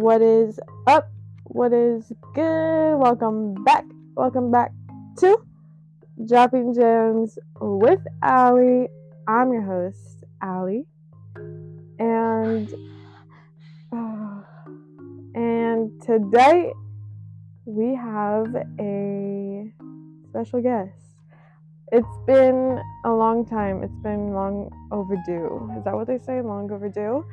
What is up? What is good? Welcome back. Welcome back to Dropping Gems with Allie. I'm your host, Allie. And and today we have a special guest. It's been a long time. It's been long overdue. Is that what they say? Long overdue?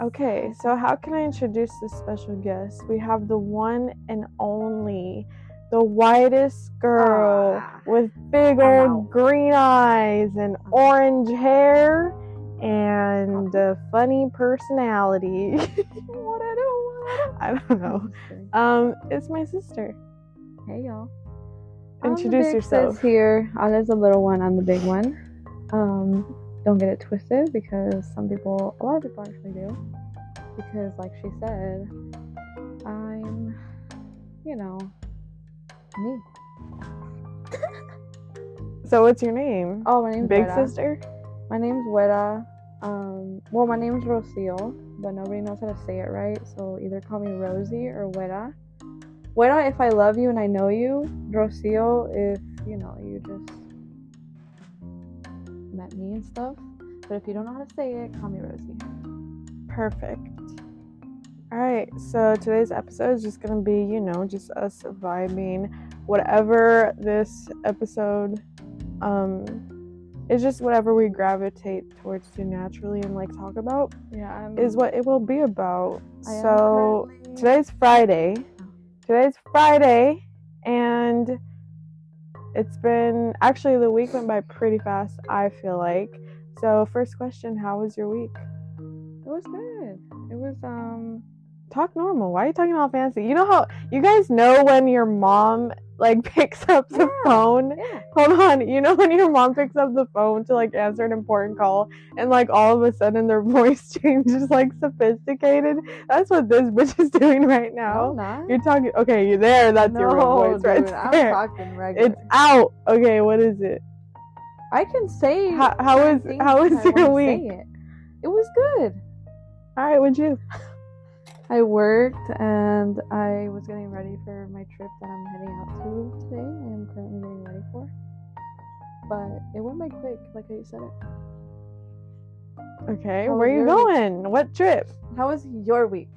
Okay, so how can I introduce this special guest? We have the one and only, the whitest girl Ah, with big old green eyes and orange hair and a funny personality. what I do? I don't know. Um, it's my sister. Hey y'all. Introduce I'm yourself. Here. Allie's the little one. I'm the big one. Um, don't get it twisted because some people, a lot of people actually do. Because, like she said, I'm, you know, me. So what's your name? Oh, my name's Big Guera. sister? My name's Guera. Um, well, my name's Rocio, but nobody knows how to say it right. So either call me Rosie or Guera. Guera if I love you and I know you. Rocio if you know you just met me and stuff. But if you don't know how to say it, call me Rosie. Perfect. All right, so today's episode is just gonna be, you know, just us vibing. Whatever this episode, um, is just whatever we gravitate towards to naturally and like talk about Yeah, I'm. is what it will be about. I So today's Friday. Today's Friday, and it's been actually the week went by pretty fast. I feel like. So first question: How was your week? It was good. It was um. talk normal. Why are you talking all fancy? You know how you guys know when your mom like picks up the Yeah. phone? Yeah. Hold on. You know when your mom picks up the phone to like answer an important call and like all of a sudden their voice changes like sophisticated? That's what this bitch is doing right No, now. Oh, not. You're talking okay, you're there, that's your real No, voice right dude, I'm there. talking regular. It's out. Okay, what is it? I can say. How- how things how was your week? It. it was good. Alright, what'd you I worked and I was getting ready for my trip that I'm heading out to today. I am currently getting ready for. But it went by quick, like I said it. Okay, How where are you your week? going? What trip? How was your week?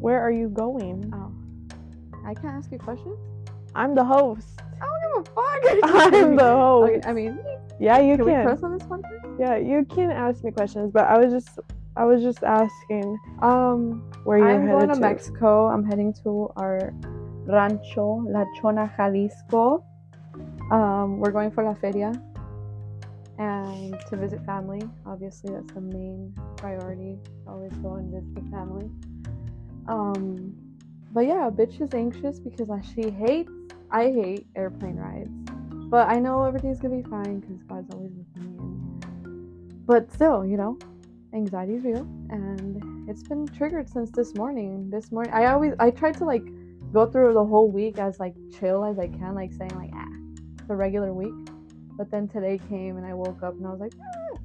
Where are you going? Oh. I can't ask you questions? I'm the host. I don't give a fuck. I'm the host. Okay, I mean, Yeah, you can, can. we press on this one first? Yeah, you can ask me questions, but I was just I was just asking Um, where you're I'm headed going to, to. Mexico. I'm heading to our rancho, La Chona, Jalisco. Um, we're going for La Feria and to visit family. Obviously, that's the main priority. Always go and visit the family. Um, but yeah, bitch is anxious because she hates. I hate airplane rides, but I know everything's gonna be fine because God's always with me. And, but still, you know, anxiety is real and it's been triggered since this morning this morning i always i tried to like go through the whole week as like chill as i can like saying like ah the regular week but then today came and i woke up and i was like "Ah,"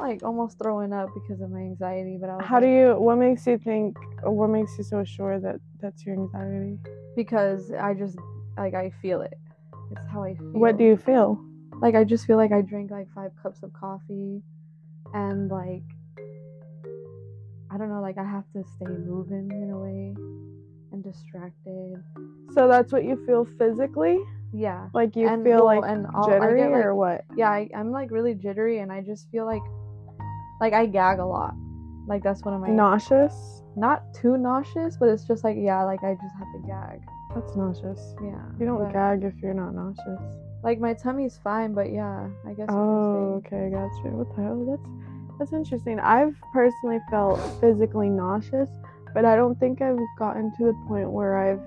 like almost throwing up because of my anxiety but i was How do you? What makes you think? What makes you so sure that that's your anxiety? because i just like i feel it it's how i feel What do you feel? like i just feel like i drink like five cups of coffee and like i don't know like i have to stay moving in a way and distracted So that's what you feel physically? yeah Like you And, feel well, like and I jittery get, like- or what? yeah I, i'm like really jittery and i just feel like like i gag a lot like that's one of my Nauseous? not too nauseous but it's just like yeah like i just have to gag That's nauseous. yeah You don't but, gag if you're not nauseous. like my tummy's fine but yeah i guess you Oh, okay, gotcha. What the hell? That's that's interesting. I've personally felt physically nauseous, but I don't think I've gotten to the point where I've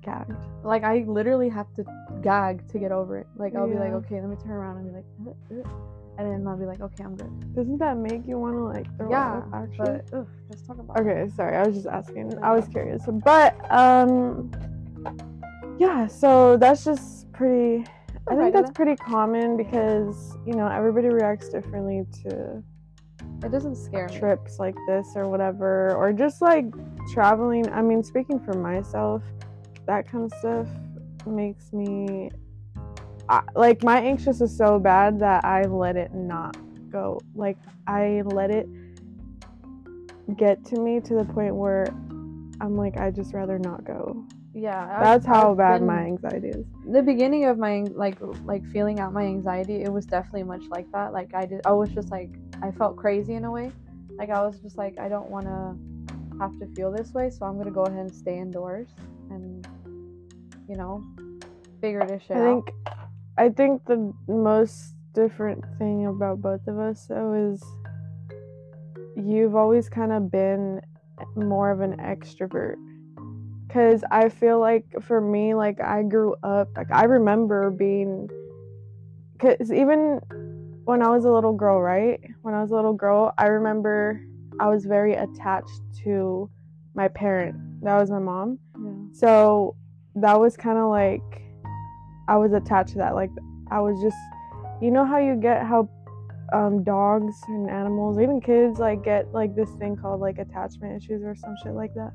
gagged. like i literally have to gag to get over it like i'll be like okay let me turn around and be like "Uh, uh," and then i'll be like okay i'm good Doesn't that make you want to like throw yeah up? Actually. but ugh, let's talk about Okay, sorry. I was just asking. I was curious. But um yeah, so that's just pretty I think that's pretty common because, you know, everybody reacts differently to it doesn't scare me. trips like this or whatever, or just like traveling. I mean, speaking for myself, that kind of stuff makes me I, like my anxious is so bad that I let it not go. Like I let it get to me to the point where I'm like I just rather not go. Yeah, I've- That's how I've bad been- my anxiety is. the beginning of my like like feeling out my anxiety it was definitely much like that like i did i was just like i felt crazy in a way like i was just like i don't want to have to feel this way so i'm gonna go ahead and stay indoors and you know figure this shit I out think I think the most different thing about both of us though is you've always kind of been more of an extrovert. Cuz I feel like for me like I grew up like I remember being cuz even when I was a little girl, right? When I was a little girl, I remember I was very attached to my parent. That was my mom. yeah. So that was kind of like I was attached to that. Like I was just, you know how you get how um, dogs and animals, even kids, like get like this thing called like attachment issues or some shit like that,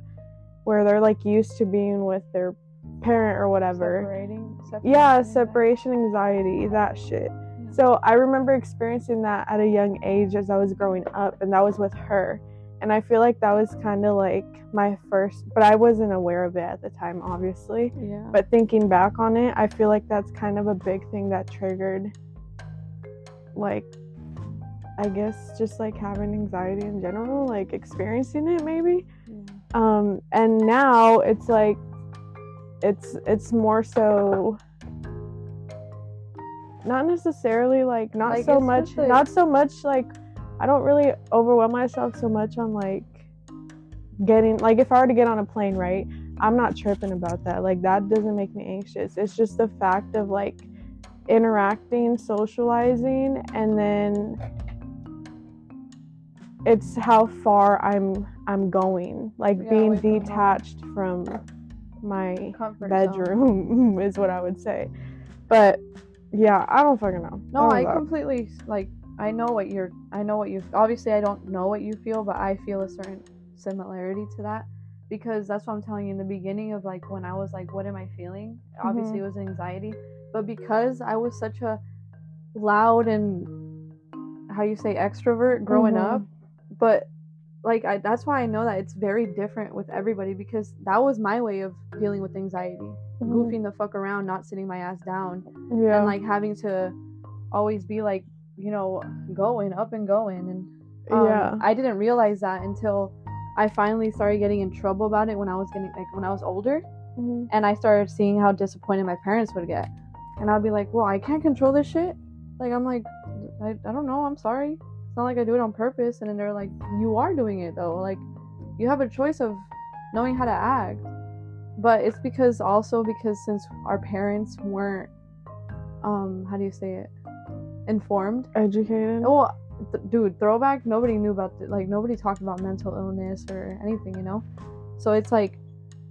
where they're like used to being with their parent or whatever. separating, Yeah, separation, separation anxiety, that shit. So I remember experiencing that at a young age as I was growing up, and that was with her. And I feel like that was kind of like my first, but I wasn't aware of it at the time, obviously. yeah But thinking back on it, I feel like that's kind of a big thing that triggered, like, I guess just like having anxiety in general, like experiencing it maybe. yeah. Um, and now it's like, it's it's more so. Not necessarily like not Like, so much not so much like I don't really overwhelm myself so much on like getting like if I were to get on a plane, right? I'm not tripping about that. Like that doesn't make me anxious. It's just the fact of like interacting, socializing, and then it's how far I'm I'm going. Like Yeah, being away from home. detached from my Comfort zone. bedroom is what I would say. But yeah, I don't fucking know. No, don't I completely like. I know what you're. I know what you. Obviously, I don't know what you feel, but I feel a certain similarity to that because that's what I'm telling you in the beginning of like when I was like, what am I feeling? Obviously, it was anxiety, but because I was such a loud and how you say extrovert growing Mhm. up, but like I, that's why I know that it's very different with everybody because that was my way of dealing with anxiety. Goofing the fuck around, not sitting my ass down Yeah. and like having to always be like you know going up and going and um, yeah. i didn't realize that until i finally started getting in trouble about it when i was getting like when i was older Mhm. and i started seeing how disappointed my parents would get and i'd be like well i can't control this shit like i'm like i, I don't know i'm sorry it's not like i do it on purpose and then they're like you are doing it though like you have a choice of knowing how to act but it's because also because since our parents weren't um how do you say it? Informed. Educated. well th- dude throwback nobody knew about th- like nobody talked about mental illness or anything you know? So it's like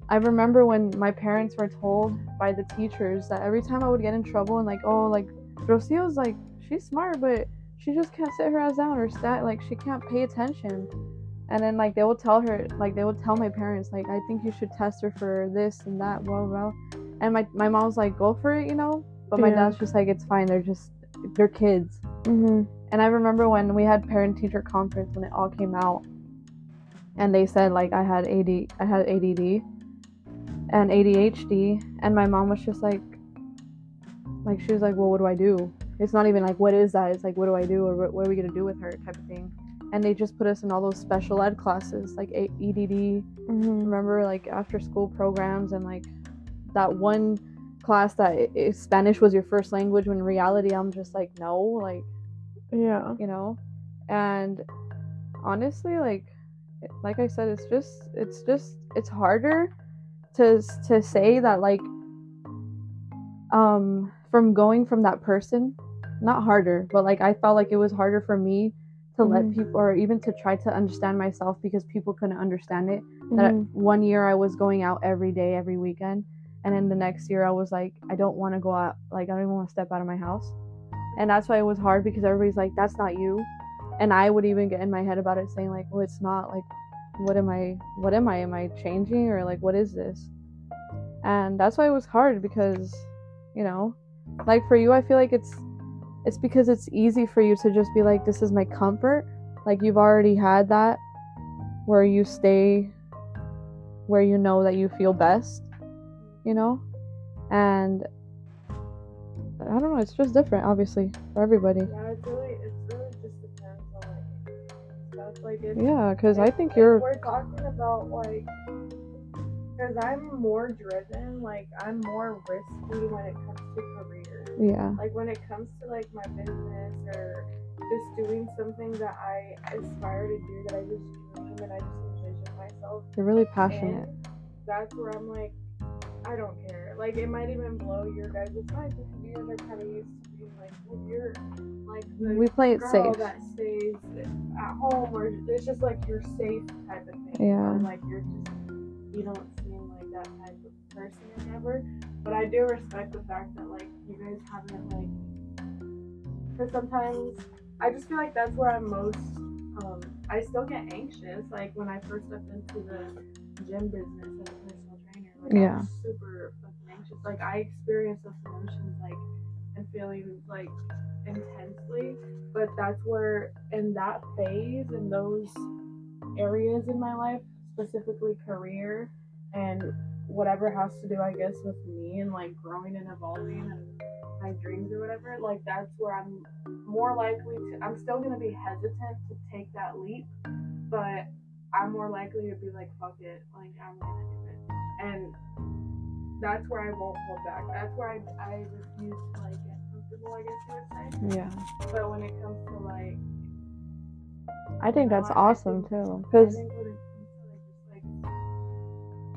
i remember when my parents were told by the teachers that every time i would get in trouble and like oh like rocio's like she's smart but she just can't sit her ass down or stat like she can't pay attention and then like they would tell her like they would tell my parents like i think you should test her for this and that blah blah, blah. and my, my mom was like go for it you know but my Yeah. dad's just like it's fine they're just they're kids hmm and I remember when we had parent teacher conference when it all came out, and they said like I had AD, I had ADD and ADHD, and my mom was just like, like she was like, well, what do I do? It's not even like what is that? It's like what do I do or what, what are we gonna do with her type of thing. And they just put us in all those special ed classes like A- EDD, hmm remember like after school programs and like that one class that Spanish was your first language when in reality I'm just like no like Yeah. you know and honestly like like i said it's just it's just it's harder to to say that like um from going from that person not harder but like i felt like it was harder for me to let Mhm. people or even to try to understand myself because people couldn't understand it that Mhm. one year I was going out every day, every weekend, and then the next year I was like, I don't want to go out, like I don't even want to step out of my house, and that's why it was hard because everybody's like, that's not you, and I would even get in my head about it saying like, well, it's not like what am I what am I? Am I changing or like what is this? And that's why it was hard because, you know, like for you I feel like it's it's because it's easy for you to just be like this is my comfort. Like you've already had that where you stay where you know that you feel best, you know? And I don't know, it's just different obviously for everybody. Yeah, it's really, it's really just depends on like stuff like. Yeah, cuz I think you're We're talking about like, because I'm more driven. Like I'm more risky when it comes to career. yeah. Like when it comes to like my business or just doing something that I aspire to do, that I just dream and I just envision myself You're really passionate. in. That's where I'm like, I don't care. Like it might even blow your guys' minds because you guys are kind of used to being like, well, you're like the We play it girl safe. that stays at home or it's just like your safe type of thing. Yeah. Or like you're just you don't that type of person or whatever. But I do respect the fact that like you guys haven't like because sometimes I just feel like that's where I'm most um I still get anxious like when I first stepped into the gym business as a personal trainer. Like Yeah. super fucking anxious. Like I experience those emotions like and feelings like intensely. But that's where in that phase in those areas in my life, specifically career and whatever has to do I guess with me and like growing and evolving and my dreams or whatever, like that's where I'm more likely to I'm still gonna be hesitant to take that leap, but I'm more likely to be like, fuck it, like I'm gonna do it. And that's where I won't hold back. That's where I, I refuse to like get comfortable, I guess you would say. Yeah. But when it comes to like I think that's awesome too. I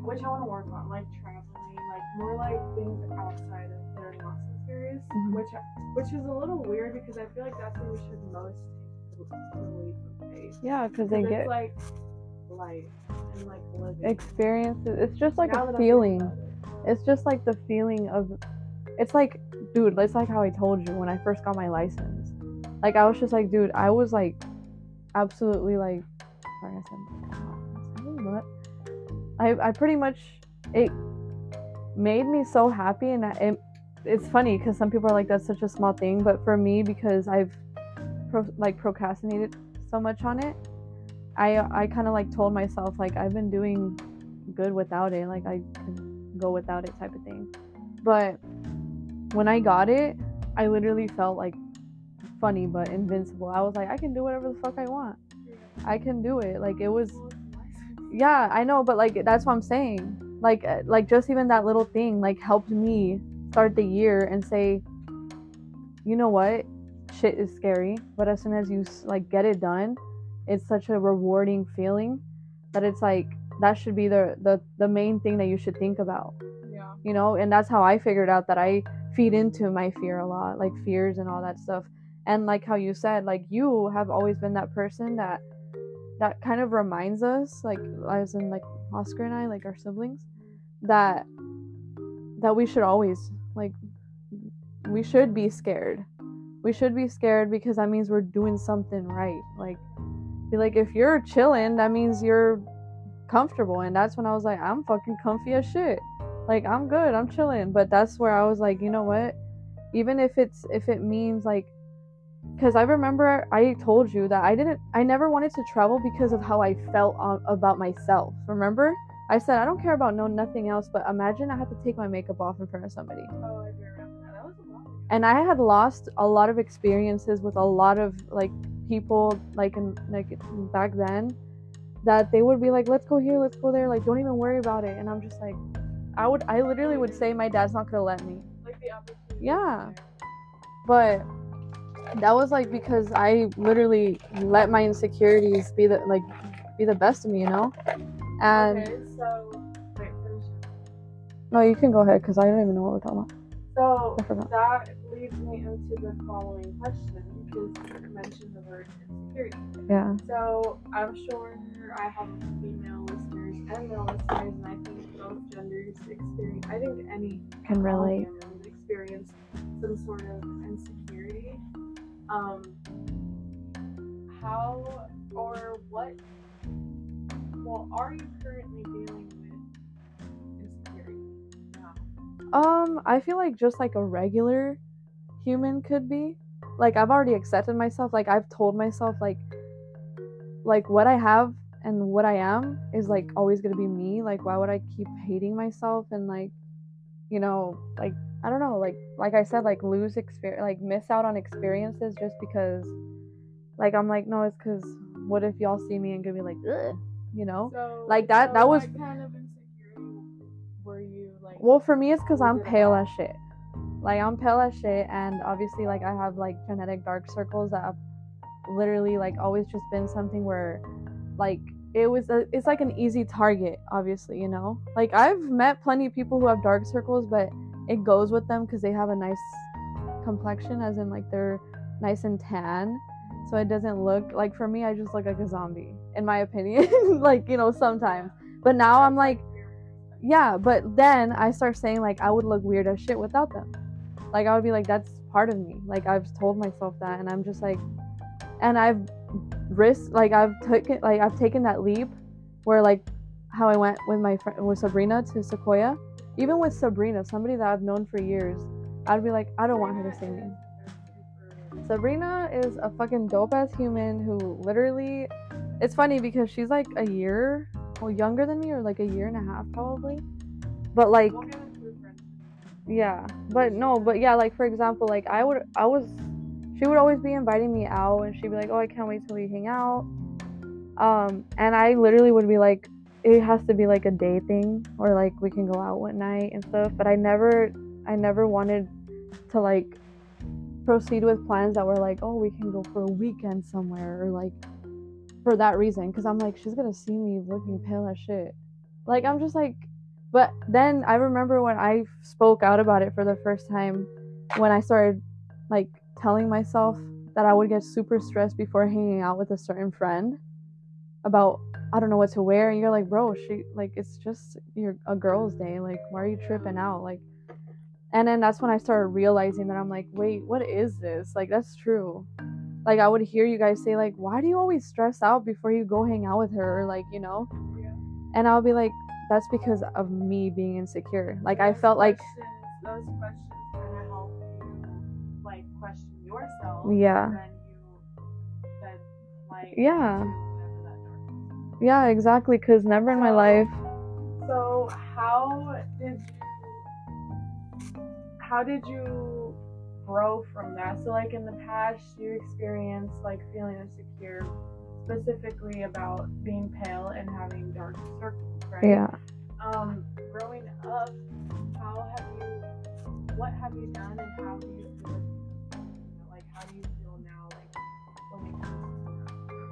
which I want to work on, like traveling, like more like things outside of that are not so serious, Mhm. which which is a little weird because I feel like that's where we should most take the, the leap of faith. yeah, because they get like life and like living. experiences. It's just like Now a that I'm thinking feeling. it. It's just like the feeling of it's like dude, it's like how I told you when I first got my license. Like I was just like, dude, I was like absolutely like sorry I said what? I I pretty much it made me so happy and it, it's funny because some people are like that's such a small thing but for me because I've pro, like procrastinated so much on it I I kind of like told myself like I've been doing good without it like I can go without it type of thing. But when I got it I literally felt like funny but invincible. I was like I can do whatever the fuck I want. I can do it. Like it was. Yeah i know but like that's what i'm saying. Like uh, like just even that little thing like helped me start the year and say you know what? Shit is scary but as soon as you like get it done it's such a rewarding feeling that it's like that should be the the, the main thing that you should think about. Yeah. you know and that's how i figured out that i feed into my fear a lot like fears and all that stuff. And like how you said like you have always been that person that that kind of reminds us like as in like oscar and i like our siblings that that we should always like we should be scared. We should be scared because that means we're doing something right. Like be like if you're chilling that means you're comfortable. And that's when i was like i'm fucking comfy as shit. Like i'm good. I'm chilling. But that's where i was like you know what? Even if it's if it means like because i remember i told you that i didn't i never wanted to travel because of how i felt on, about myself remember i said i don't care about no nothing else but imagine i had to take my makeup off in front of somebody Oh, I do remember that. That was a ago. and I had lost a lot of experiences with a lot of like people like in like back then that they would be like let's go here let's go there like don't even worry about it and I'm just like I would I literally would say my dad's not gonna let me Like the opportunity. Yeah. but that was like because I literally let my insecurities be the like be the best of me you know and okay, so wait, finish no you can go ahead because I don't even know what we're talking about So that leads me into the following question because you mentioned the word insecurity. yeah So I'm sure I have female listeners and male listeners, and I think both genders experience. I think any can relate humans experience some sort of insecurity. Um, how or what? Well, are you currently dealing with insecurity now? Um, I feel like just like a regular human could be. Like I've already accepted myself. Like I've told myself like like what I have and what I am is like always gonna be me. Like why would I keep hating myself and like you know, like I don't know, like like I said, like lose experience like miss out on experiences just because like I'm like, no, it's cause what if y'all see me and gonna be like, Ugh, you know? So, Like, that- so that was- kind of insecurity were you like? Well, for me, it's because I'm pale as shit. Like I'm pale as shit, and obviously, like I have like genetic dark circles that have literally like always just been something where, like it was a, it's like an easy target. Obviously, you know. Like I've met plenty of people who have dark circles, but it goes with them because they have a nice complexion, as in like they're nice and tan. So it doesn't look like for me, I just look like a zombie, in my opinion. like you know, sometimes. But now I'm like, yeah, but then I start saying like I would look weird as shit without them. Like I would be like that's part of me. Like I've told myself that and I'm just like and I've risked like I've taken like I've taken that leap where like how I went with my friend with Sabrina to Sequoia. Even with Sabrina, somebody that I've known for years, I'd be like I don't want her to see me. Sabrina is a fucking dope ass human who literally it's funny because she's like a year well younger than me or like a year and a half probably. But like We'll get into the friendship. yeah. But no, but yeah, like for example, like I would I was she would always be inviting me out and she'd be like, Oh, I can't wait till we hang out. Um and I literally would be like it has to be like a day thing or like we can go out one night and stuff. But I never I never wanted to like proceed with plans that were like, oh, we can go for a weekend somewhere or like for that reason. Cause I'm like, she's gonna see me looking pale as shit. Like, I'm just like, but then I remember when I spoke out about it for the first time when I started like telling myself that I would get super stressed before hanging out with a certain friend about I don't know what to wear. And you're like bro she like it's just your a girl's day. Like why are you tripping out? Like and then that's when I started realizing that I'm like wait what is this? Like that's true. Like I would hear you guys say like why do you always stress out before you go hang out with her? Or like you know? Yeah. and I'll be like that's because of me being insecure. Like I felt like those questions yourself. Yeah. Then you Yeah. into whatever that dark is. yeah exactly because never in my life So how did you how did you grow from that? So like in the past you experienced like feeling insecure specifically about being pale and having dark circles, right? yeah Um growing up, how have you what have you done and how do you feel you know, like how do you feel now like when it comes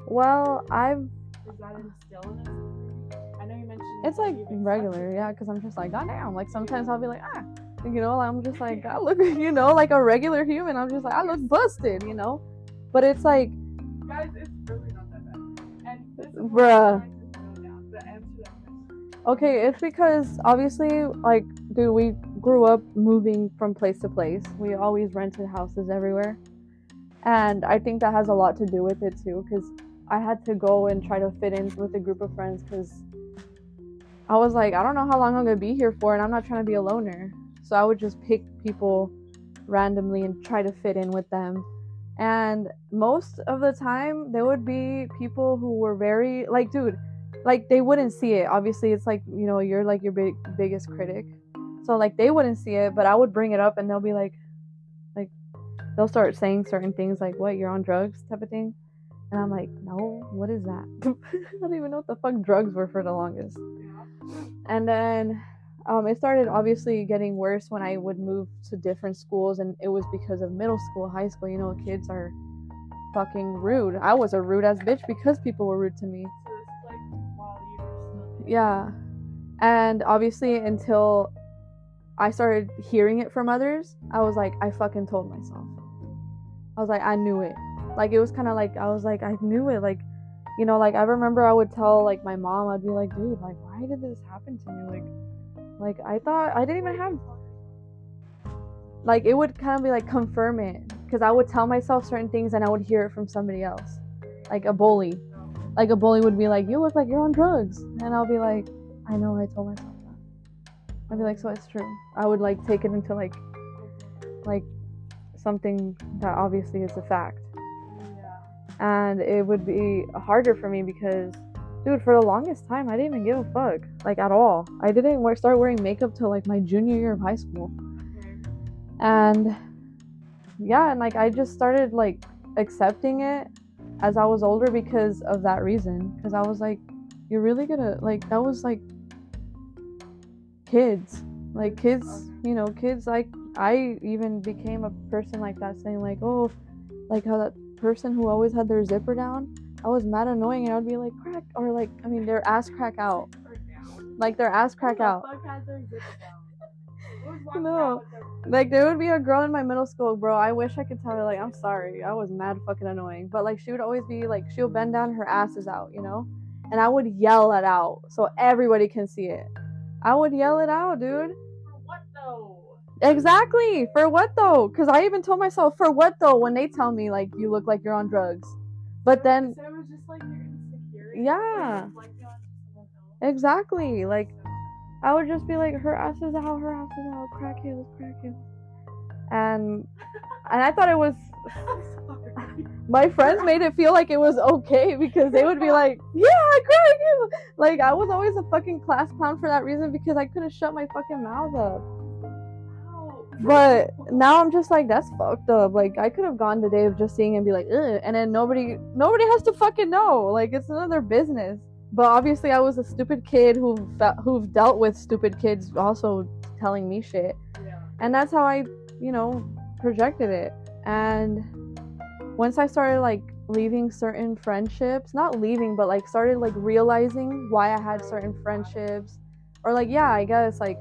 to well I've? Is that instilled in us? I know you mentioned It's like regular, yeah, because I'm just like, goddamn. Like sometimes I'll be like, ah, you know, I'm just like, I look, you know, like a regular human. I'm just like, I look busted, you know. But it's like, Guys, it's really not that bad. And this Bruh. what I'm trying to nail down, the answer to that question. okay, it's because obviously, like, dude, we grew up moving from place to place. We always rented houses everywhere, and I think that has a lot to do with it too, because I had to go and try to fit in with a group of friends because I was like, I don't know how long I'm gonna be here for, and I'm not trying to be a loner. So I would just pick people randomly and try to fit in with them. And most of the time, there would be people who were very like, dude, like they wouldn't see it. Obviously, it's like you know, you're like your big biggest critic, so like they wouldn't see it, but I would bring it up, and they'll be like, they'll start saying certain things like, "What? You're on drugs?" type of thing. And I'm like, no, what is that? I don't even know what the fuck drugs were for the longest. And then um, it started obviously getting worse when I would move to different schools, and it was because of middle school, high school. You know, kids are fucking rude. I was a rude ass bitch because people were rude to me. So like while you were still Yeah. And obviously, until I started hearing it from others, I was like, I fucking told myself. I was like, I knew it. Like, it was kind of like, I was like, I knew it. Like, you know, like, I remember I would tell, like, my mom, I'd be like, dude, like, why did this happen to me? Like, like, I thought I didn't even have, like, it would kind of be like, confirm it. Because I would tell myself certain things and I would hear it from somebody else. like a bully. Like a bully would be like, "You look like you're on drugs," and I'll be like, "I know, I told myself that." I'd be like, "So it's true." I would like take it into like, like something that obviously is a fact, Yeah. and it would be harder for me because, dude, for the longest time, I didn't even give a fuck, like at all. I didn't wear, start wearing makeup till like my junior year of high school. And yeah and like i just started like accepting it as i was older because of that reason. Because i was like you're really gonna like that was like kids. Like kids you know kids like i even became a person like that saying like oh like how that person who always had their zipper down i was mad annoying and i would be like crack or like i mean their ass crack out like their ass crack out No. Like there would be a girl in my middle school, bro. I wish I could tell her like I'm sorry. I was mad fucking annoying. But like she would always be like she'll bend down, her ass is out, you know? And I would yell it out so everybody can see it. I would yell it out, dude. For what though? Exactly. For what though? Cuz I even told myself for what though when they tell me like you look like you're on drugs. But then So it was just like your insecurity. Yeah. Reflecting onto someone else. exactly, like I would just be like, her ass is out, her ass is out, crack heels, crack heels. And and I thought it was my friends made it feel like it was okay because they would be like, Yeah, crack heels. Like I was always a fucking class clown for that reason because I couldn't shut my fucking mouth up. But now I'm just like, that's fucked up. Like I could have gone today of just seeing and be like, Ugh, and then nobody nobody has to fucking know. Like it's none of their business. But obviously I was a stupid kid who who've dealt with stupid kids also telling me shit. Yeah. and that's how I, you know, projected it. And once I started like leaving certain friendships, not leaving, but like started like realizing why I had certain friendships, or like yeah, I guess like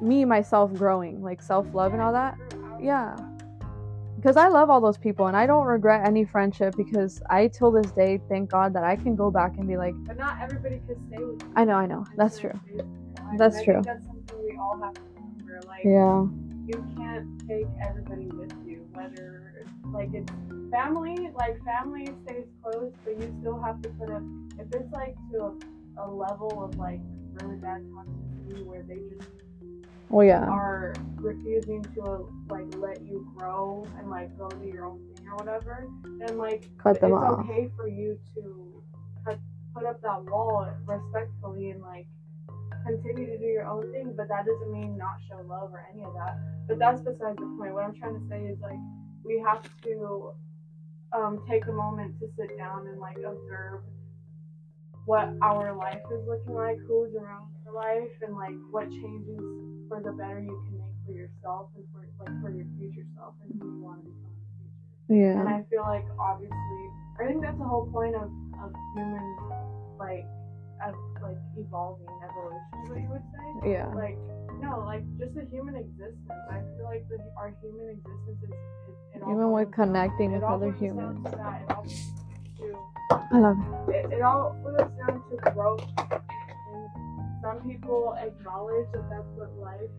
me myself growing, like self love and all that. Yeah. Because I love all those people and I don't regret any friendship because I till this day thank God that I can go back and be like, But not everybody can stay with you. I know, I know, that's true. That's true. That's something we all have to remember. Like, Yeah. you can't take everybody with you, whether like it's family, like family stays close, but you still have to put up. If it's like to a, a level of like really bad toxicity where they just Well, yeah. are refusing to like let you grow and like go do your own thing or whatever, then like Cut them it's off. okay for you to cut, put up that wall respectfully and like continue to do your own thing, but that doesn't mean not show love or any of that. But that's besides the point. What I'm trying to say is like we have to um, take a moment to sit down and like observe what our life is looking like, who's around your life, and like what changes for the better you can make for yourself and for like for your future self and who you want to become in the future. And I feel like obviously, I think that's the whole point of, of human like of like evolving evolution. is What you would say? Yeah. Like no, like just the human existence. I feel like the, our human existence is it, it all Even with connecting with other humans. to that. It all to I love it. it, it all boils down to growth. Some people acknowledge that that's what life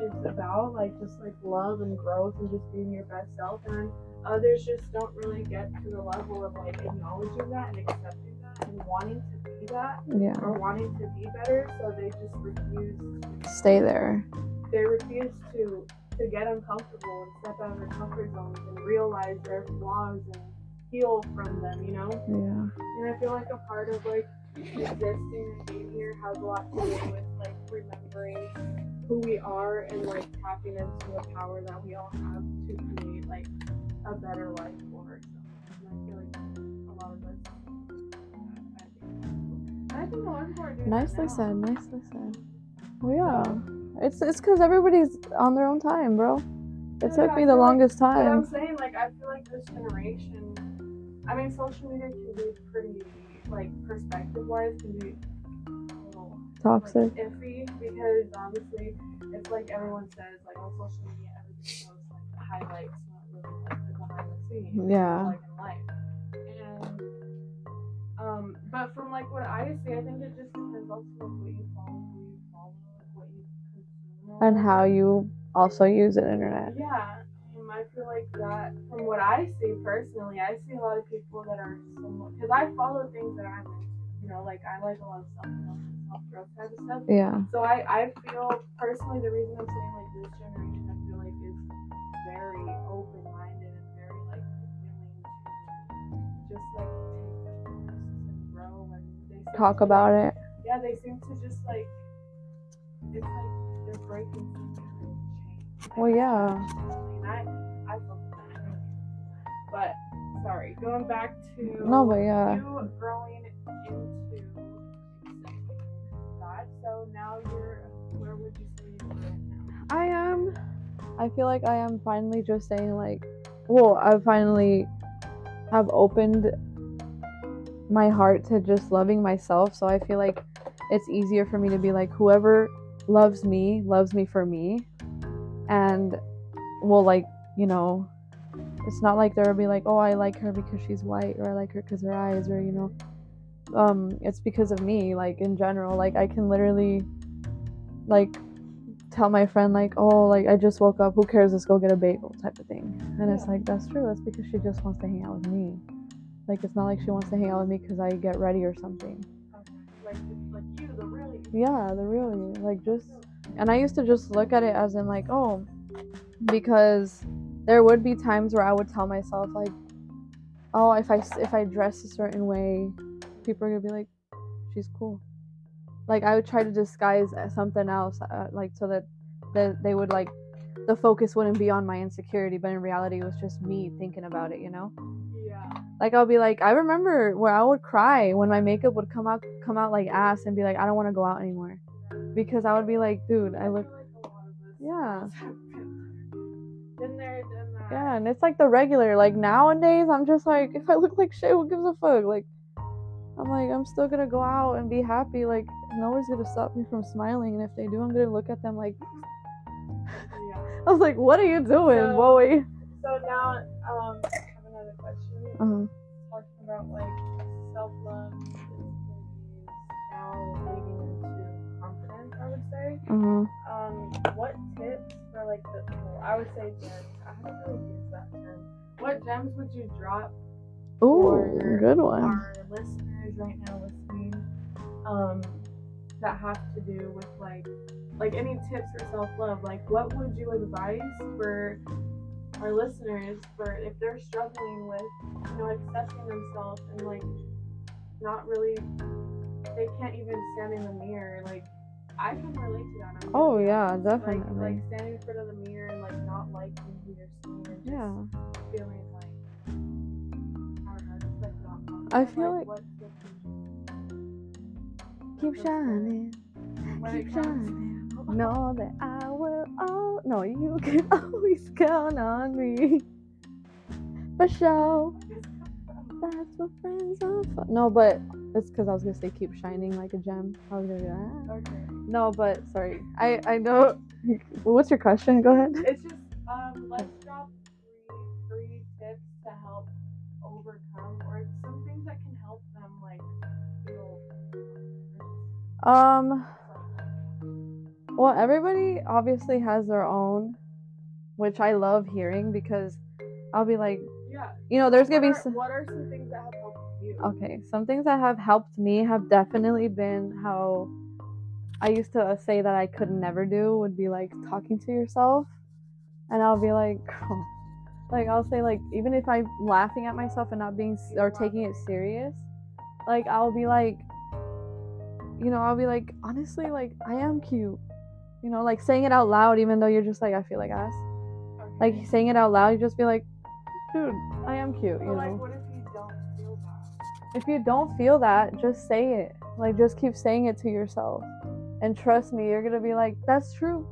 is about, like just like love and growth and just being your best self. And others just don't really get to the level of like acknowledging that and accepting that and wanting to be that Yeah. or wanting to be better. So they just refuse. Stay there. They refuse to to get uncomfortable and step out of their comfort zones and realize their flaws and heal from them. You know. Yeah. And I feel like a part of like existing and being here has a lot to do with like remembering who we are and like tapping into the power that we all have to create like a better life for ourselves. And I feel like a lot of us. I think, I think a lot of people are doing Nicely said. Nicely said. Well, yeah. It's it's because everybody's on their own time, bro. It Yeah, took me the like- longest But I'm time. saying, like, I feel like this generation. I mean, social media can be pretty, like, perspective-wise, can be a little Toxic. like, iffy because obviously it's like everyone says, like on social media, everybody shows like the highlights, not really like the behind the scenes. Yeah. Like in life. And um, but from like what I see, I think it just depends also like what you follow, who you follow, like what you consume. And how you also use the internet. Yeah. I feel like that, from what I see personally, I see a lot of people that are somewhat, because I follow things that I'm into. You know, like I like a lot of self self growth type of stuff. Yeah. So I, I feel personally the reason I'm saying like this generation I feel like is very open minded and very like willing to just like and grow and they Talk about like, it. Yeah, they seem to just like it's like they're breaking some kind of chain. Well, yeah. But sorry, going back to No, but yeah. you growing into that. So now you're where would you say you're now? I am. I feel like I am finally just saying like, well, I finally have opened my heart to just loving myself. So I feel like it's easier for me to be like, whoever loves me loves me for me, and well, like you know, it's not like there'll be like, oh, I like her because she's white, or I like her because her eyes, or you know, um, it's because of me. Like in general, like I can literally, like tell my friend like, oh, like I just woke up. Who cares? Let's go get a bagel, type of thing. And it's like that's true. That's because she just wants to hang out with me. Like it's not like she wants to hang out with me because I get ready or something. Okay. Like like you, the really Yeah, the really like just. And I used to just look at it as in like, oh, because there would be times where I would tell myself like, oh, if I if I dress a certain way, people are gonna be like, she's cool. Like I would try to disguise something else, uh, like so that that they would like the focus wouldn't be on my insecurity, but in reality, it was just me thinking about it, you know. Yeah. Like I'll be like, I remember where I would cry when my makeup would come out come out like ass and be like, I don't want to go out anymore, because I would be like, dude, I look. feel like a lot of us Yeah. been there. Yeah, and it's like the regular. Like nowadays, I'm just like, if I look like shit, who gives a fuck? Like, I'm like, I'm still gonna go out and be happy. Like, nobody's gonna stop me from smiling, and if they do, I'm gonna look at them like. Yeah. I was like, what are you doing, So- boy? So now, um, I have another question. Uh-huh. Talking about like self love is now leading into confidence. I would say. Uh-huh. Um, what like the? Well, I would say gems. I haven't really used that term. What gems would you drop Ooh, for good one. our listeners right now listening? Um, that have to do with like, like any tips for self love. Like, what would you advise for our listeners for if they're struggling with, you know, accepting themselves and like not really, they can't even stand in the mirror. Like, I can relate to that. I'm Oh gonna yeah, honest. definitely. Like, like standing in front of the mirror and like not liking who you're seeing and just yeah. feeling like I don't know, just like not confident. I feel like- would Keep shining, keep shining. Know that I will. Oh no, you can always count on me. For sure. That's what friends are for. No, but it's because I was gonna say keep shining like a gem. I was gonna do that. Okay. No, but sorry. I I know. What's your question? Go ahead. It's just um let's drop three three tips to help overcome or some things that can help them like feel Um. Well, everybody obviously has their own, which I love hearing because I'll be like, yeah. you know, there's What gonna be. Some, what are some things that have? Okay, some things that have helped me have definitely been how I used to uh, say that I could never do would be like talking to yourself, and I'll be like, like I'll say like even if I'm laughing at myself and not being or taking it serious, like I'll be like, you know, I'll be like honestly like I am cute, you know, like saying it out loud even though you're just like I feel like ass, Okay. like saying it out loud, you just be like, dude, I am cute, you like know. what If you don't feel that, just say it. Like, just keep saying it to yourself. And trust me, you're gonna be like, that's true.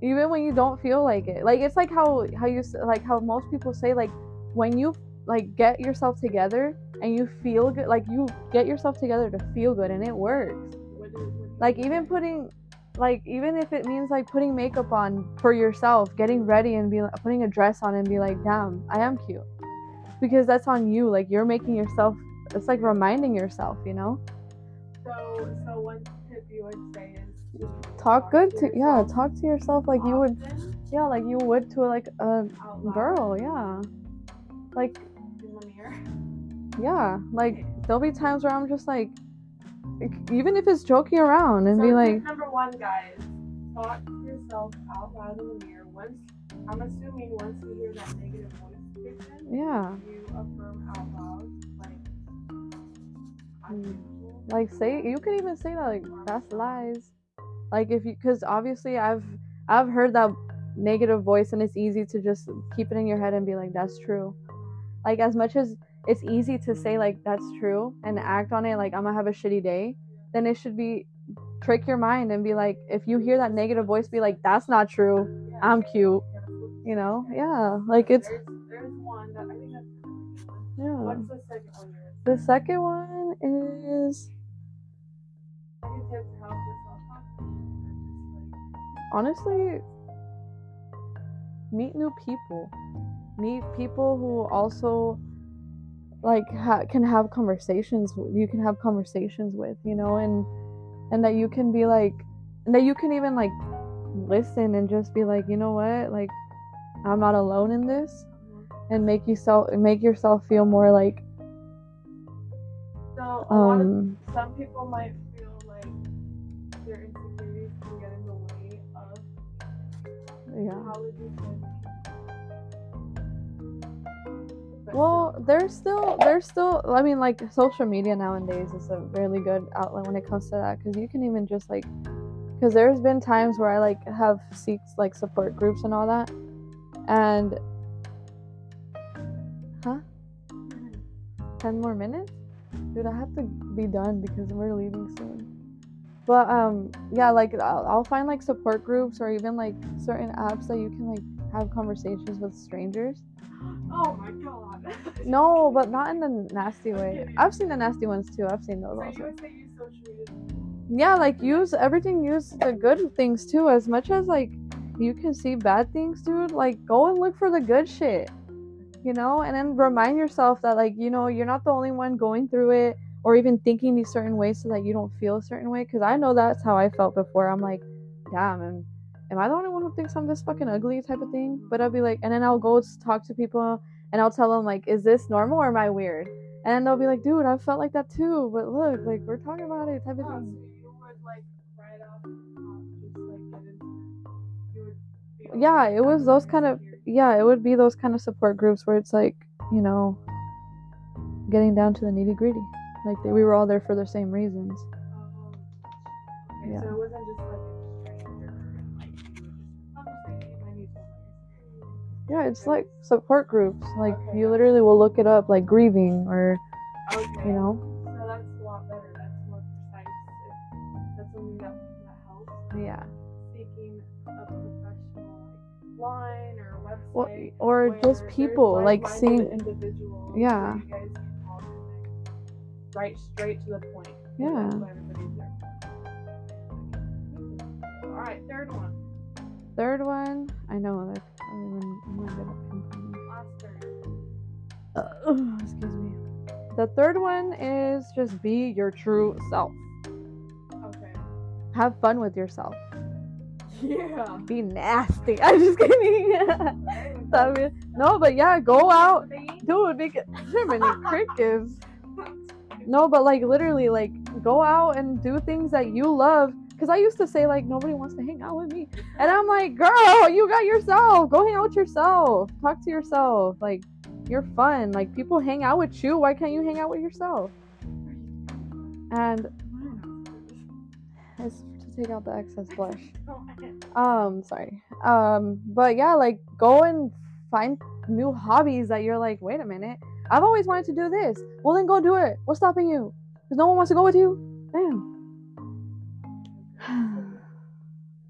Even when you don't feel like it. Like, it's like how, how you, like, how most people say, like, when you, like, get yourself together and you feel good, like, you get yourself together to feel good and it works. Like, even putting, like, even if it means, like, putting makeup on for yourself, getting ready and be, putting a dress on and be like, damn, I am cute. Because that's on you. Like, you're making yourself, it's like reminding yourself, you know? So so one tip you would say is to talk good to yeah yourself talk to yourself like you would often Yeah, like you would to like a girl. Yeah. Like in the mirror. yeah, like there'll be times where I'm just like, like, even if it's joking around and so be like, number one, guys, talk to yourself out loud in the mirror. Once I'm assuming once you hear that negative voice yeah, you affirm out Mm. like say you could even say that like that's lies. Like if you, because obviously I've I've heard that negative voice and it's easy to just keep it in your head and be like that's true. Like as much as it's easy to say like that's true and act on it like I'm gonna have a shitty day, then it should be trick your mind and be like if you hear that negative voice be like that's not true. I'm cute. Yeah, that's what- You know? Yeah. Like it's There's, there's one that I think that's a really good one. yeah. What's the second one? The second one is honestly meet new people. Meet people who also like ha- can have conversations you can have conversations with you know and and that you can be like and that you can even like listen and just be like you know what? Like i'm not alone in this. And make yourself make yourself feel more like Lot of um some people might feel like their insecurities can get in the way of yeah. how would you say Well, there's still there's still I mean like social media nowadays is a really good outlet when it comes to that because you can even just like because there's been times where I like have seeks like support groups and all that and huh? 10 more minutes dude I have to be done because we're leaving soon but um yeah like I'll, I'll find like support groups or even like certain apps that you can like have conversations with strangers oh my god. No, but not in the nasty way. I've seen the nasty ones too. I've seen those So also. would say use. Yeah, like use everything. Use the good things too. As much as like you can see bad things, dude. Like go and look for the good shit. You know, and then remind yourself that like you know you're not the only one going through it or even thinking these certain ways so that you don't feel a certain way. Because I know that's how I felt before. I'm like, damn, and am I the only one who thinks I'm this fucking ugly type of thing? But I'll be like, and then I'll go talk to people and I'll tell them like, is this normal or am I weird? And they'll be like, dude, I felt like that too. But look, like we're talking about it, type of Oh, thing. you would like right off the top just like get into you would feel Yeah, it was those kind of. Yeah, it would be those kind of support groups where it's like, you know, getting down to the nitty gritty. Like they, we were all there for the same reasons. Yeah. so it wasn't just like like you were just conversating, I need to Yeah, it's like support groups. Like Okay. you literally will look it up, like grieving or Okay. you know, So that's a lot better. That's more precise. That's something that, that helps. yeah. Seeking a professional line or website. Well, or just people like like-minded seeing individuals. Yeah. where You guys can all connect right straight to the point. Yeah. That's what everybody's there for. All right, third one. third one. I know that I'm even- I'm not good at pinpointing. Last third. Uh, excuse me. The third one is just be your true self. Okay. Have fun with yourself. Yeah. Be nasty. I'm just kidding. Mean, no, but yeah, go out, dude. Because so many crickets. No, but like literally, like go out and do things that you love. Cause I used to say like nobody wants to hang out with me, and I'm like, girl, you got yourself. Go hang out with yourself. Talk to yourself. Like you're fun. Like people hang out with you. Why can't you hang out with yourself? And it's take out the excess blush. Um, sorry. Um, but yeah, like go and find new hobbies that you're like, wait a minute, I've always wanted to do this. Well, then go do it. What's stopping you? Because no one wants to go with you. Damn.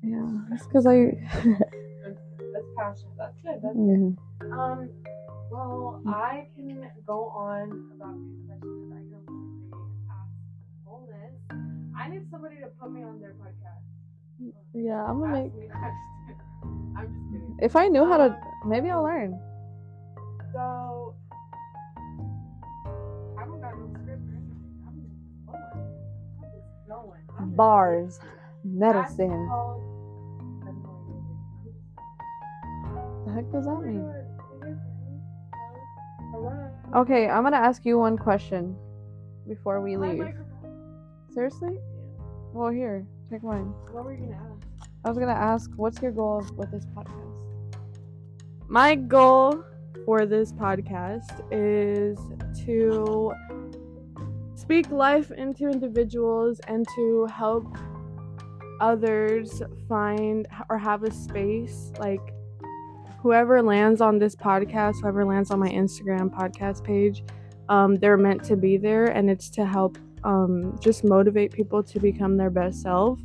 yeah, it's because I. That's passion. That's good. That's yeah. Um, well, I can go on about these questions I need somebody to put me on their podcast. yeah, I'm gonna make. Ask. I'm just kidding. If I knew how to, maybe I'll learn. So, I haven't got no script or anything. I'm just oh going. I'm just going. I'm Bars, medicine. called- I have no idea. I'm just- heck does that mean? Okay, I'm gonna ask you one question before we leave. Seriously? Well, here, take mine. What were you gonna ask? I was gonna ask, what's your goal with this podcast? My goal for this podcast is to speak life into individuals and to help others find or have a space like whoever lands on this podcast whoever lands on my instagram podcast page um, they're meant to be there and it's to help um, just motivate people to become their best self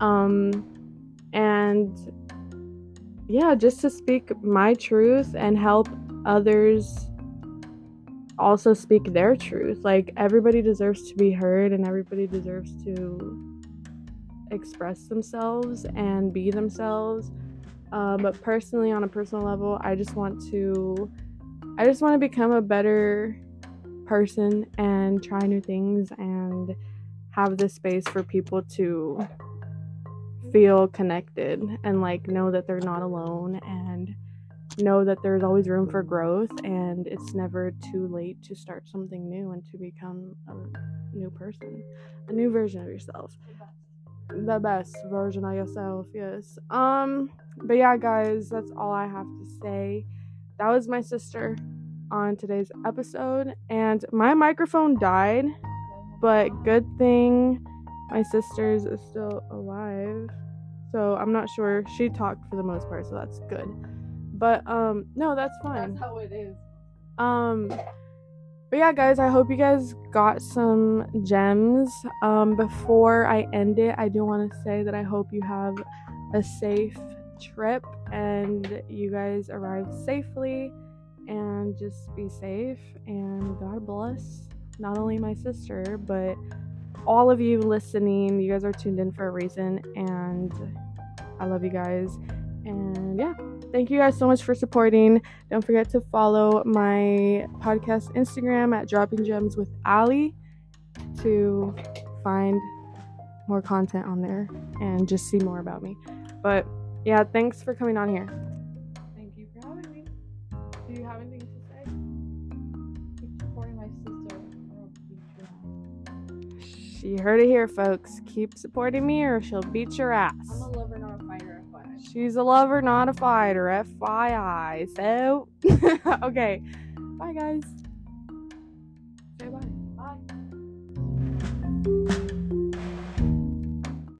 um, and yeah just to speak my truth and help others also speak their truth like everybody deserves to be heard and everybody deserves to express themselves and be themselves. Uh, but personally, on a personal level, I just want to, I just want to become a better person and try new things and have this space for people to feel connected and like know that they're not alone and know that there's always room for growth and it's never too late to start something new and to become a new person, a new version of yourself. The best version of yourself yes. Um but yeah guys that's all i have to say. That was my sister on today's episode and my microphone died but good thing my sister's is still alive. So i'm not sure. She talked for the most part so that's good. But um no that's fine. That's how it is. um but yeah guys i hope you guys got some gems. Um before i end it i do want to say that i hope you have a safe trip and you guys arrive safely and just be safe and god bless not only my sister but all of you listening you guys are tuned in for a reason and i love you guys and yeah thank you guys so much for supporting. Don't forget to follow my podcast Instagram at Dropping Gems with Allie to find more content on there and just see more about me. But yeah, thanks for coming on here. She heard it here, folks. Keep supporting me or she'll beat your ass. I'm a lover, not a fighter. FYI. She's a lover, not a fighter, FYI. So, okay. Bye, guys.